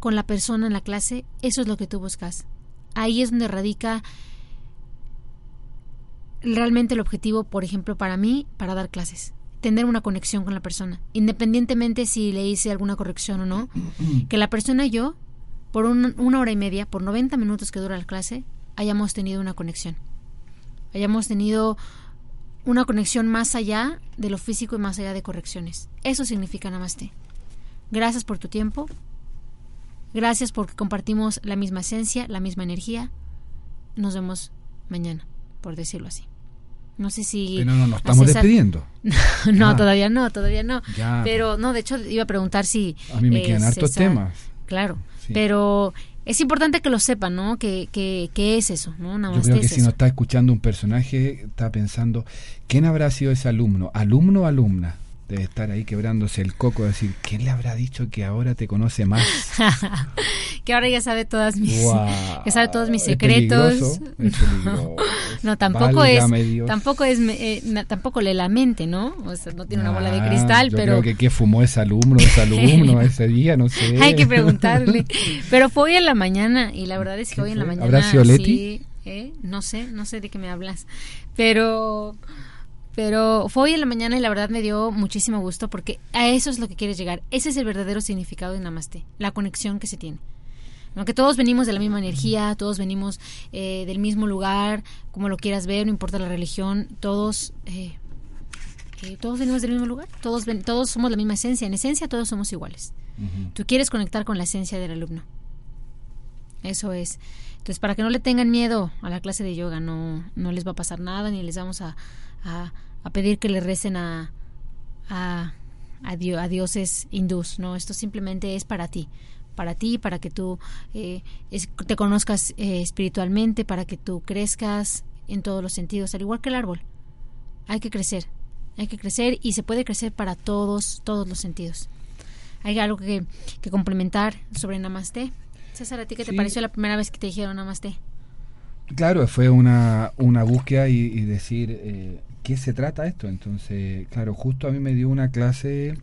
con la persona en la clase, eso es lo que tú buscas. Ahí es donde radica realmente el objetivo, por ejemplo, para mí, para dar clases. Tener una conexión con la persona, independientemente si le hice alguna corrección o no, que la persona y yo por una hora y media, por 90 minutos que dura la clase, hayamos tenido una conexión. Hayamos tenido una conexión más allá de lo físico y más allá de correcciones. Eso significa Namaste. Gracias por tu tiempo. Gracias porque compartimos la misma esencia, la misma energía. Nos vemos mañana, por decirlo así. No sé si... Pero no nos estamos despidiendo. no, ah. todavía no, todavía no. Pero no, de hecho iba a preguntar si... A mí me quedan hartos temas. Claro. Pero es importante que lo sepan, ¿no? Que, que, es eso, ¿no? Yo creo que si no está escuchando un personaje, está pensando, ¿quién habrá sido ese alumno? ¿Alumno o alumna? Debe estar ahí quebrándose el coco, decir, ¿quién le habrá dicho que ahora te conoce más? que ahora ya sabe todas mis, que sabe todos mis secretos. no, tampoco es, tampoco es, eh, tampoco le la mente, ¿no? O sea, no tiene una bola de ah, cristal, yo pero. Creo que qué fumó ese alumno, ese alumno ese día, no sé. Hay que preguntarle. pero fue hoy en la mañana y la verdad es que hoy en la mañana. ¿Habrá sido Leti? ¿eh? No sé, no sé de qué me hablas, pero pero fue hoy en la mañana y la verdad me dio muchísimo gusto porque a eso es lo que quieres llegar. Ese es el verdadero significado de Namaste, la conexión que se tiene. Aunque todos venimos de la misma energía, todos venimos eh, del mismo lugar, como lo quieras ver, no importa la religión, todos, eh, eh, todos venimos del mismo lugar, todos, ven, todos somos la misma esencia. En esencia todos somos iguales. Tú quieres conectar con la esencia del alumno. Eso es. Entonces, para que no le tengan miedo a la clase de yoga, no, no les va a pasar nada, ni les vamos a, a, a pedir que le recen a, a, a, dioses hindús, ¿no? Esto simplemente es para ti, para ti, para que tú eh, te conozcas eh, espiritualmente, para que tú crezcas en todos los sentidos, al igual que el árbol. Hay que crecer, hay que crecer y se puede crecer para todos, todos los sentidos. ¿Hay algo que, que complementar sobre Namaste? César, ¿a ti qué te pareció la primera vez que te dijeron Namaste? Claro, fue una, una búsqueda y, decir, eh, qué se trata esto? Entonces, claro, justo a mí me dio una clase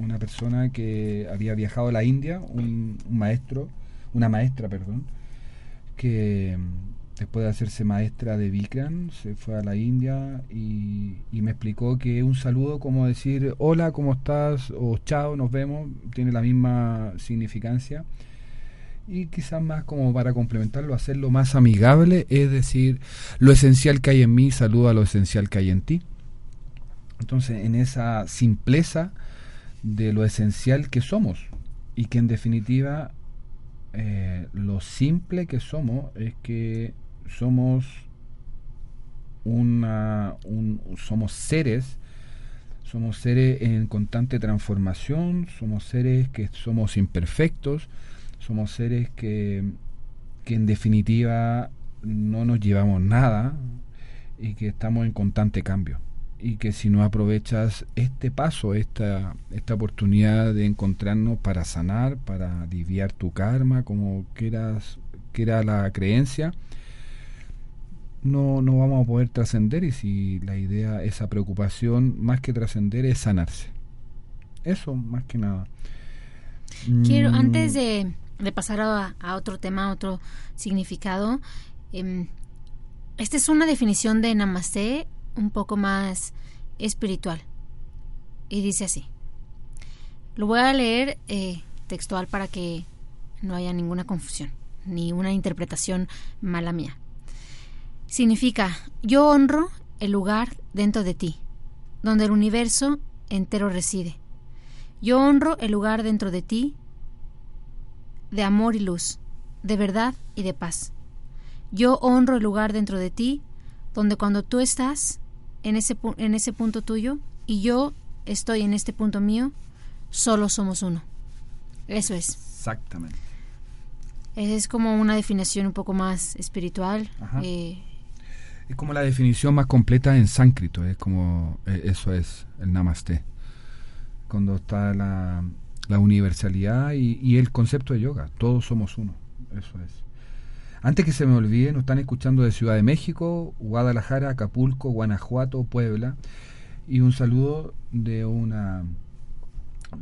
una persona que había viajado a la India, un, maestro, una maestra, perdón, que mm, después de hacerse maestra de Bikram, se fue a la India y, y, me explicó que un saludo como decir hola, ¿cómo estás? o chao, nos vemos, tiene la misma significancia y quizás más como para complementarlo, hacerlo más amigable, es decir, lo esencial que hay en mí saluda a lo esencial que hay en ti. Entonces, en esa simpleza de lo esencial que somos y que en definitiva eh, lo simple que somos es que somos una somos seres somos seres en constante transformación somos seres que somos imperfectos somos seres que, que en definitiva no nos llevamos nada y que estamos en constante cambio y que si no aprovechas este paso, esta, esta oportunidad de encontrarnos para sanar, para aliviar tu karma, como quieras, que era la creencia, no, no vamos a poder trascender y si la idea, esa preocupación, más que trascender, es sanarse. Eso más que nada. Quiero, Mm, antes de, de pasar a, otro tema, otro significado, em, esta es una definición de Namaste un poco más espiritual. Y dice así. Lo voy a leer eh, textual para que no haya ninguna confusión, ni una interpretación mala mía. Significa, yo honro el lugar dentro de ti, donde el universo entero reside. Yo honro el lugar dentro de ti de amor y luz, de verdad y de paz. Yo honro el lugar dentro de ti donde cuando tú estás en ese, en ese punto tuyo y yo estoy en este punto mío, solo somos uno. Eso es. Exactamente. Es como una definición un poco más espiritual. Eh, Es como la definición más completa en sánscrito, es como eh, eso es el namaste. Cuando está la, la universalidad y, y el concepto de yoga, todos somos uno, eso es. Antes que se me olvide, nos están escuchando de Ciudad de México, Guadalajara, Acapulco, Guanajuato, Puebla y un saludo de una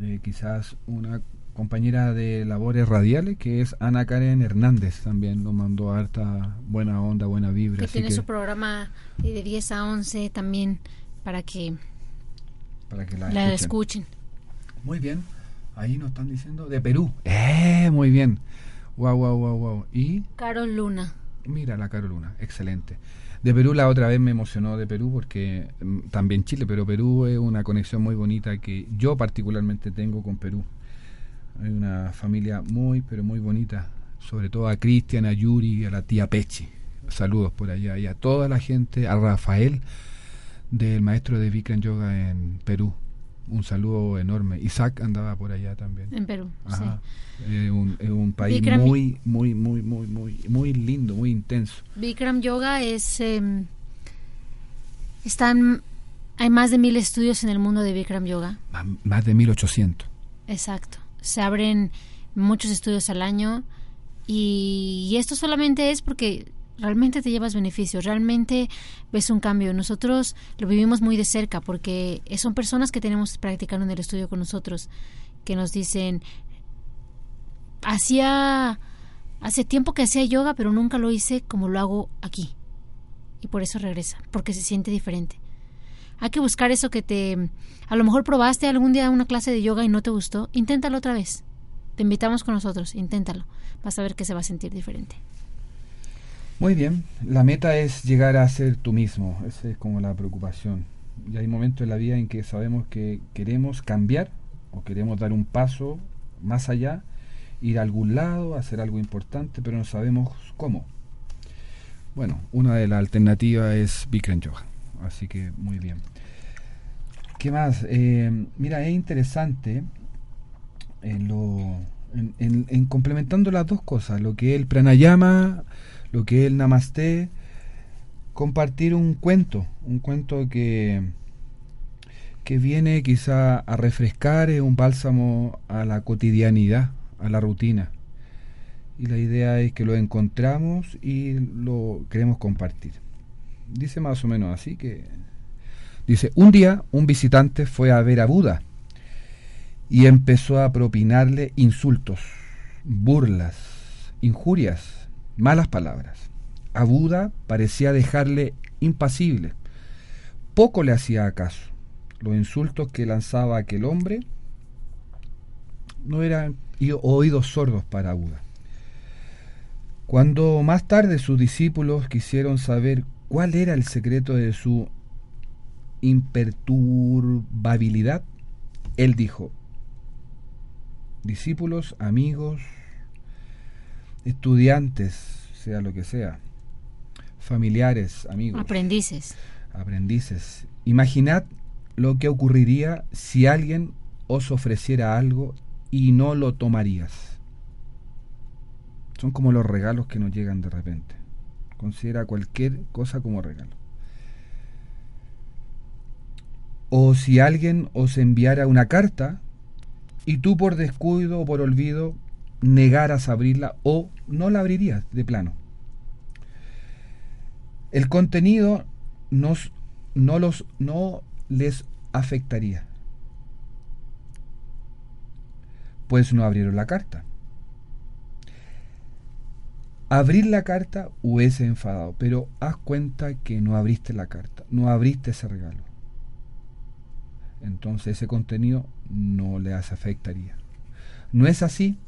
eh, quizás una compañera de labores radiales que es Ana Karen Hernández también nos mandó harta buena onda, buena vibra. que así tiene que- su programa de 10 a 11 también para que para que la, la escuchen. escuchen. Muy bien. Ahí nos están diciendo de Perú. ¡Eh! Muy bien. Wow, wow, wow, wow. Y Carol Luna. mira la Caroluna. Excelente. De Perú la otra vez me emocionó de Perú porque mm, también Chile, pero Perú es una conexión muy bonita que yo particularmente tengo con Perú. Hay una familia muy, pero muy bonita. Sobre todo a Cristian, a Yuri y a la tía Pechi. Saludos por allá. Y a toda la gente, a Rafael del maestro de Bikram Yoga en Perú. Un saludo enorme. Isaac andaba por allá también. En Perú, Ajá. Es un, es un país Bikram- muy, muy, muy, muy, muy, muy lindo, muy intenso. Bikram Yoga es... em, están... Hay más de mil estudios en el mundo de Bikram Yoga. Más, más de 1800. Exacto. Se abren muchos estudios al año y, y esto solamente es porque realmente te llevas beneficios, realmente ves un cambio. Nosotros lo vivimos muy de cerca porque son personas que tenemos practicando en el estudio con nosotros que nos dicen, hacía, hace tiempo que hacía yoga pero nunca lo hice como lo hago aquí. Y por eso regresa, porque se siente diferente. Hay que buscar eso que te... A lo mejor probaste algún día una clase de yoga y no te gustó. Inténtalo otra vez. Te invitamos con nosotros. Inténtalo. Vas a ver que se va a sentir diferente. Muy bien. La meta es llegar a ser tú mismo. Esa es como la preocupación. Y hay momentos en la vida en que sabemos que queremos cambiar o queremos dar un paso más allá, ir a algún lado, hacer algo importante, pero no sabemos cómo. Bueno, una de las alternativas es Bikram Yoga. Así que muy bien. ¿Qué más? Eh, mira, es interesante en, lo, en- en complementando las dos cosas, lo que es el pranayama, lo que es el namaste, compartir un cuento, un cuento que, que viene quizá a refrescar, es un bálsamo a la cotidianidad, a la rutina. Y la idea es que lo encontramos y lo queremos compartir. Dice más o menos así que... Dice, un día un visitante fue a ver a Buda y empezó a propinarle insultos, burlas, injurias, malas palabras. A Buda parecía dejarle impasible. Poco le hacía caso. Los insultos que lanzaba aquel hombre no eran oídos sordos para Buda. Cuando más tarde sus discípulos quisieron saber cuál era el secreto de su imperturbabilidad, él dijo, discípulos, amigos, estudiantes, sea lo que sea, familiares, amigos, Aprendices. aprendices, imaginad lo que ocurriría si alguien os ofreciera algo y no lo tomarías. Son como los regalos que nos llegan de repente. Considera cualquier cosa como regalo. O si alguien os enviara una carta y tú por descuido o por olvido negaras abrirla o no la abrirías de plano. El contenido nos, no, los, no les afectaría. pues no abrieron la carta. Abrir la carta hubiese enfadado, pero haz cuenta que no abriste la carta, no abriste ese regalo. Entonces ese contenido no le afectaría. ¿No es así?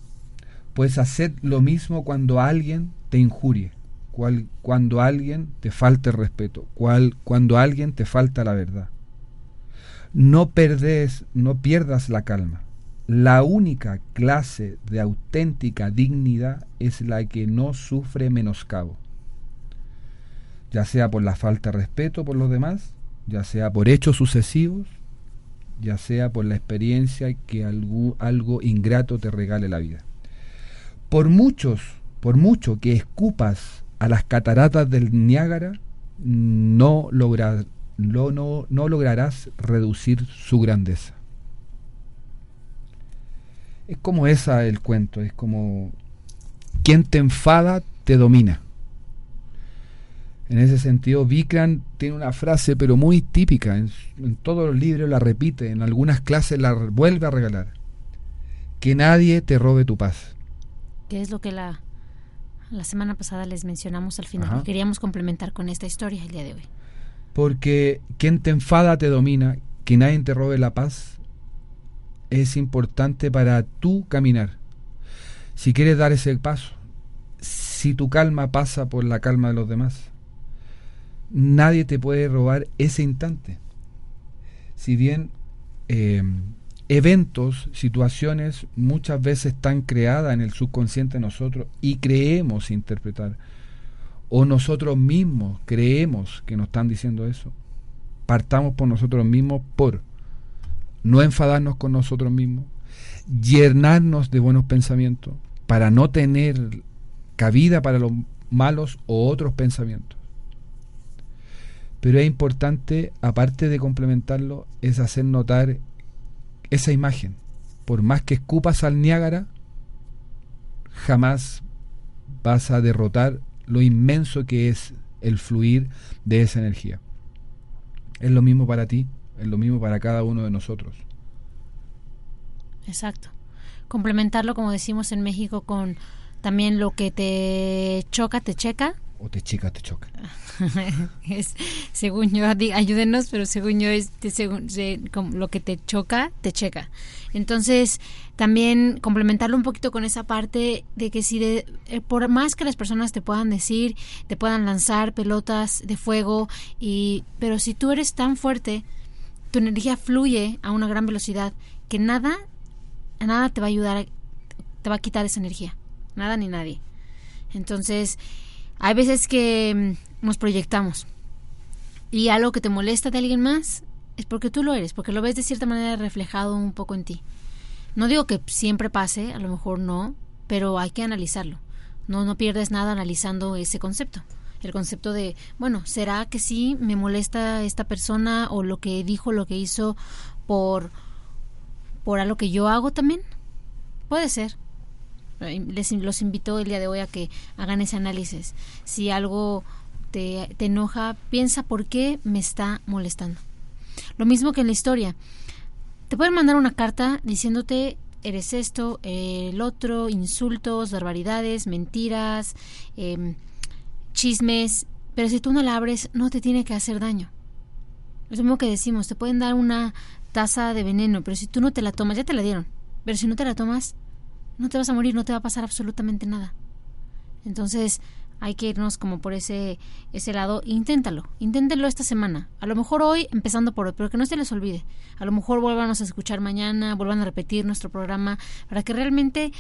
Pues hacer lo mismo cuando alguien te injurie, cual, cuando alguien te falte respeto, cual, cuando alguien te falta la verdad. No, perdes, no pierdas la calma. La única clase de auténtica dignidad es la que no sufre menoscabo, ya sea por la falta de respeto por los demás, ya sea por hechos sucesivos, ya sea por la experiencia que algo ingrato te regale la vida. Por muchos, por mucho que escupas a las cataratas del Niágara, no, lograr, no, no, no lograrás reducir su grandeza. Es como esa el cuento, es como quien te enfada te domina. En ese sentido, Vikram tiene una frase, pero muy típica, en, todos los libros la repite, en algunas clases la vuelve a regalar. Que nadie te robe tu paz. Que es lo que la, la semana pasada les mencionamos al final. Ajá. Queríamos complementar con esta historia el día de hoy. Porque quien te enfada te domina, que nadie te robe la paz, es importante para tu caminar. Si quieres dar ese paso, si tu calma pasa por la calma de los demás, nadie te puede robar ese instante. Si bien eh, eventos, situaciones muchas veces están creadas en el subconsciente de nosotros y creemos interpretar, o nosotros mismos creemos que nos están diciendo eso, partamos por nosotros mismos por no enfadarnos con nosotros mismos, llenarnos de buenos pensamientos para no tener cabida para los malos o otros pensamientos. Pero es importante, aparte de complementarlo, es hacer notar esa imagen. Por más que escupas al Niágara, jamás vas a derrotar lo inmenso que es el fluir de esa energía. Es lo mismo para ti, es lo mismo para cada uno de nosotros. Exacto. Complementarlo, como decimos en México, con también lo que te choca, te checa. O te chica, te choca. es, según yo, ayúdenos, pero según yo, es de según, se- como lo que te choca, te checa. Entonces, también complementarlo un poquito con esa parte de que si de, eh, por más que las personas te puedan decir, te puedan lanzar pelotas de fuego, y pero si tú eres tan fuerte, tu energía fluye a una gran velocidad que nada, nada te va a ayudar, te va a quitar esa energía, nada ni nadie. Entonces, hay veces que mm, nos proyectamos y algo que te molesta de alguien más es porque tú lo eres, porque lo ves de cierta manera reflejado un poco en ti. No digo que siempre pase, a lo mejor no, pero hay que analizarlo. No, no pierdes nada analizando ese concepto. El concepto de, bueno, ¿será que sí me molesta esta persona o lo que dijo, lo que hizo por, por algo que yo hago también? Puede ser. Eh, Les los invito el día de hoy a que hagan ese análisis. Si algo te, te enoja, piensa por qué me está molestando. Lo mismo que en la historia. Te pueden mandar una carta diciéndote eres esto, el otro, insultos, barbaridades, mentiras, em, chismes, pero si tú no la abres no te tiene que hacer daño. Es lo mismo que decimos, te pueden dar una taza de veneno, pero si tú no te la tomas, ya te la dieron, pero si no te la tomas, no te vas a morir, no te va a pasar absolutamente nada. Entonces hay que irnos como por ese, ese lado. Inténtalo, inténtenlo esta semana. A lo mejor hoy, empezando por hoy, pero que no se les olvide. A lo mejor vuelvan a escuchar mañana, vuelvan a repetir nuestro programa, para que realmente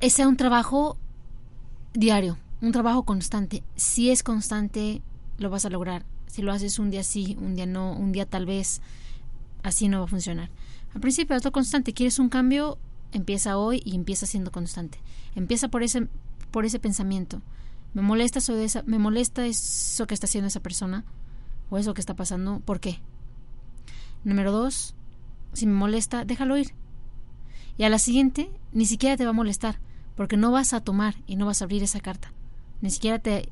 sea un trabajo diario, un trabajo constante. Si es constante, lo vas a lograr. Si lo haces un día sí, un día no, un día tal vez, así no va a funcionar. Al principio, hazlo constante. ¿Quieres un cambio? Empieza hoy y empieza siendo constante. Empieza por ese, por ese pensamiento. Me molesta eso de esa, me molesta eso que está haciendo esa persona o eso que está pasando. ¿Por qué? Número dos, si me molesta, déjalo ir. Y a la siguiente, ni siquiera te va a molestar, porque no vas a tomar y no vas a abrir esa carta. Ni siquiera te,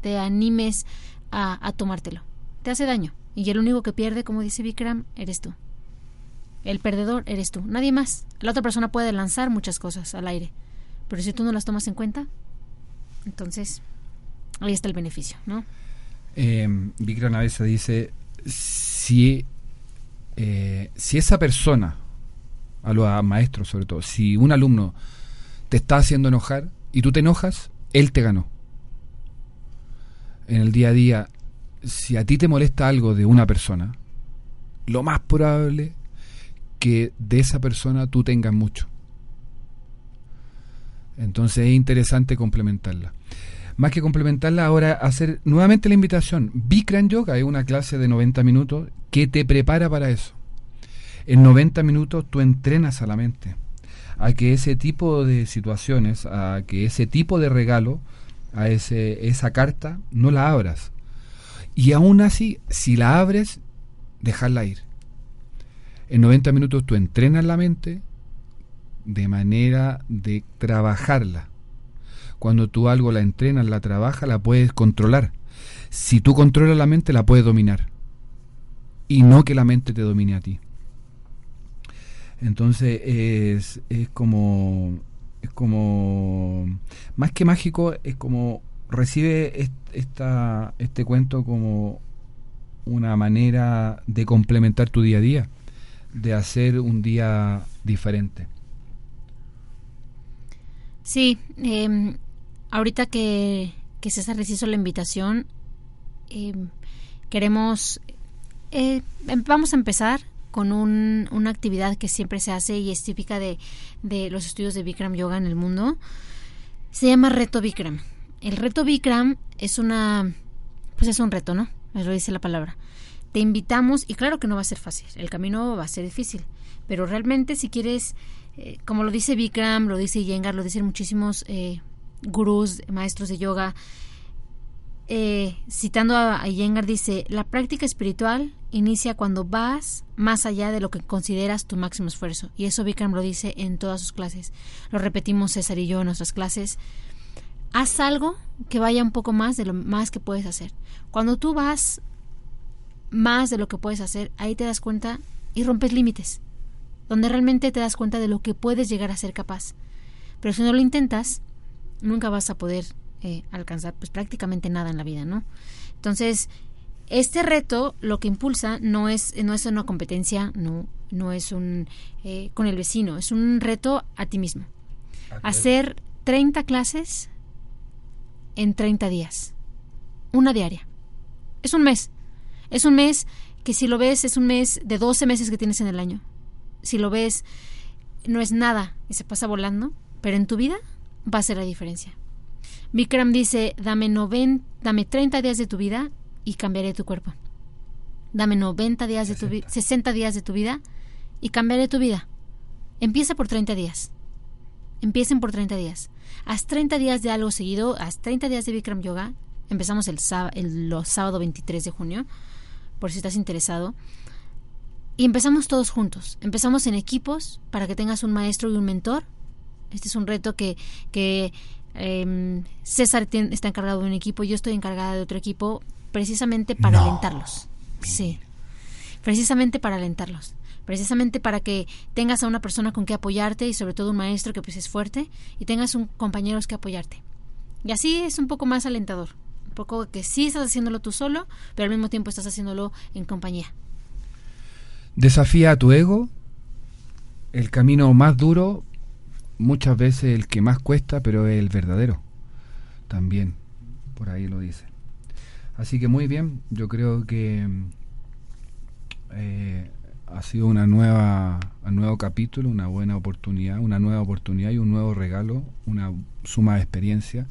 te animes a, a tomártelo. Te hace daño. Y el único que pierde, como dice Vikram, eres tú. El perdedor eres tú, nadie más. La otra persona puede lanzar muchas cosas al aire, pero si tú no las tomas en cuenta, entonces ahí está el beneficio, ¿no? Eh, Vikram a veces dice, si, eh, si esa persona, a los maestros sobre todo, si un alumno te está haciendo enojar y tú te enojas, él te ganó. En el día a día, si a ti te molesta algo de una persona, lo más probable que de esa persona tú tengas mucho. Entonces es interesante complementarla. Más que complementarla, ahora hacer nuevamente la invitación. Bikram Yoga es una clase de 90 minutos que te prepara para eso. En 90 minutos tú entrenas a la mente a que ese tipo de situaciones, a que ese tipo de regalo, a ese, esa carta, no la abras. Y aún así, si la abres, dejarla ir. En 90 minutos tú entrenas la mente de manera de trabajarla. Cuando tú algo la entrenas, la trabajas, la puedes controlar. Si tú controlas la mente, la puedes dominar. Y no que la mente te domine a ti. Entonces es, es como es como más que mágico es como recibe esta, este cuento como una manera de complementar tu día a día, de hacer un día diferente. Sí, eh, ahorita que, que César les hizo la invitación, eh, queremos, eh, vamos a empezar con un, una actividad que siempre se hace y es típica de, de los estudios de Bikram Yoga en el mundo. Se llama Reto Bikram. El reto Bikram es una, pues es un reto, ¿no? Me lo dice la palabra. Te invitamos, y claro que no va a ser fácil, el camino va a ser difícil, pero realmente si quieres, eh, como lo dice Bikram, lo dice Yengar, lo dicen muchísimos eh, gurús, maestros de yoga, eh, citando a, a dice, la práctica espiritual inicia cuando vas más allá de lo que consideras tu máximo esfuerzo. Y eso Bikram lo dice en todas sus clases. Lo repetimos César y yo en nuestras clases. Haz algo que vaya un poco más de lo más que puedes hacer. Cuando tú vas más de lo que puedes hacer, ahí te das cuenta y rompes límites. Donde realmente te das cuenta de lo que puedes llegar a ser capaz. Pero si no lo intentas, nunca vas a poder eh, alcanzar pues prácticamente nada en la vida, ¿no? Entonces, este reto lo que impulsa no es, no es una competencia, no, no es un eh, con el vecino, es un reto a ti mismo. Hacer 30 clases en 30 días. Una diaria. Es un mes. Es un mes que si lo ves es un mes de 12 meses que tienes en el año. Si lo ves no es nada y se pasa volando, pero en tu vida va a ser la diferencia. Bikram dice, dame, 90, dame 30 días de tu vida y cambiaré tu cuerpo. Dame 90 días de tu vida, 60 días de tu vida y cambiaré tu vida. Empieza por 30 días. Empiecen por 30 días. Haz 30 días de algo seguido, haz 30 días de Bikram Yoga. Empezamos el, el sábado 23 de junio, por si estás interesado. Y empezamos todos juntos. Empezamos en equipos para que tengas un maestro y un mentor. Este es un reto que, que eh, César está encargado de un equipo, yo estoy encargada de otro equipo, precisamente para No. alentarlos. Sí, precisamente para alentarlos. Precisamente para que tengas a una persona con que apoyarte y sobre todo un maestro que pues es fuerte y tengas un compañeros que apoyarte. Y así es un poco más alentador. Que sí estás haciéndolo tú solo, pero al mismo tiempo estás haciéndolo en compañía. Desafía a tu ego. El camino más duro, muchas veces el que más cuesta, pero es el verdadero. También, por ahí lo dice. Así que muy bien, yo creo que eh, ha sido una nueva, un nuevo capítulo, una buena oportunidad, una nueva oportunidad y un nuevo regalo, una suma de experiencia.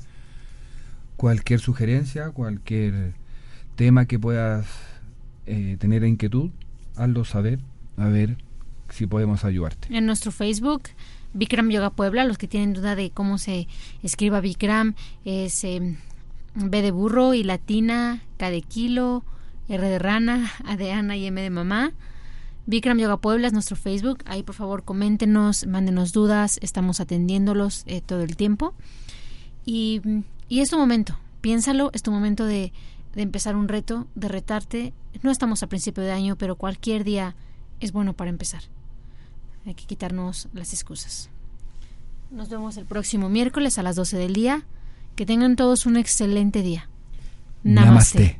Cualquier sugerencia, cualquier tema que puedas eh, tener inquietud, hazlo saber, a ver si podemos ayudarte. En nuestro Facebook, Bikram Yoga Puebla, los que tienen duda de cómo se escriba Bikram, es eh, B de burro y latina, K de kilo, R de rana, A de Ana y M de mamá. Bikram Yoga Puebla es nuestro Facebook. Ahí por favor coméntenos, mándenos dudas, estamos atendiéndolos eh, todo el tiempo. Y, y es tu momento, piénsalo, es tu momento de, de empezar un reto, de retarte. No estamos a principio de año, pero cualquier día es bueno para empezar. Hay que quitarnos las excusas. Nos vemos el próximo miércoles a las 12 del día. Que tengan todos un excelente día. Namaste.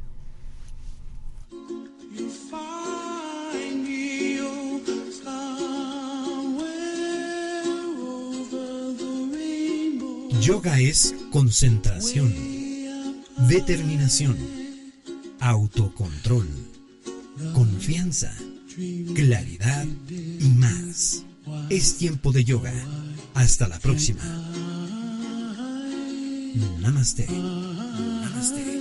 Yoga es concentración, determinación, autocontrol, confianza, claridad y más. Es tiempo de yoga. Hasta la próxima. Namaste. Namaste.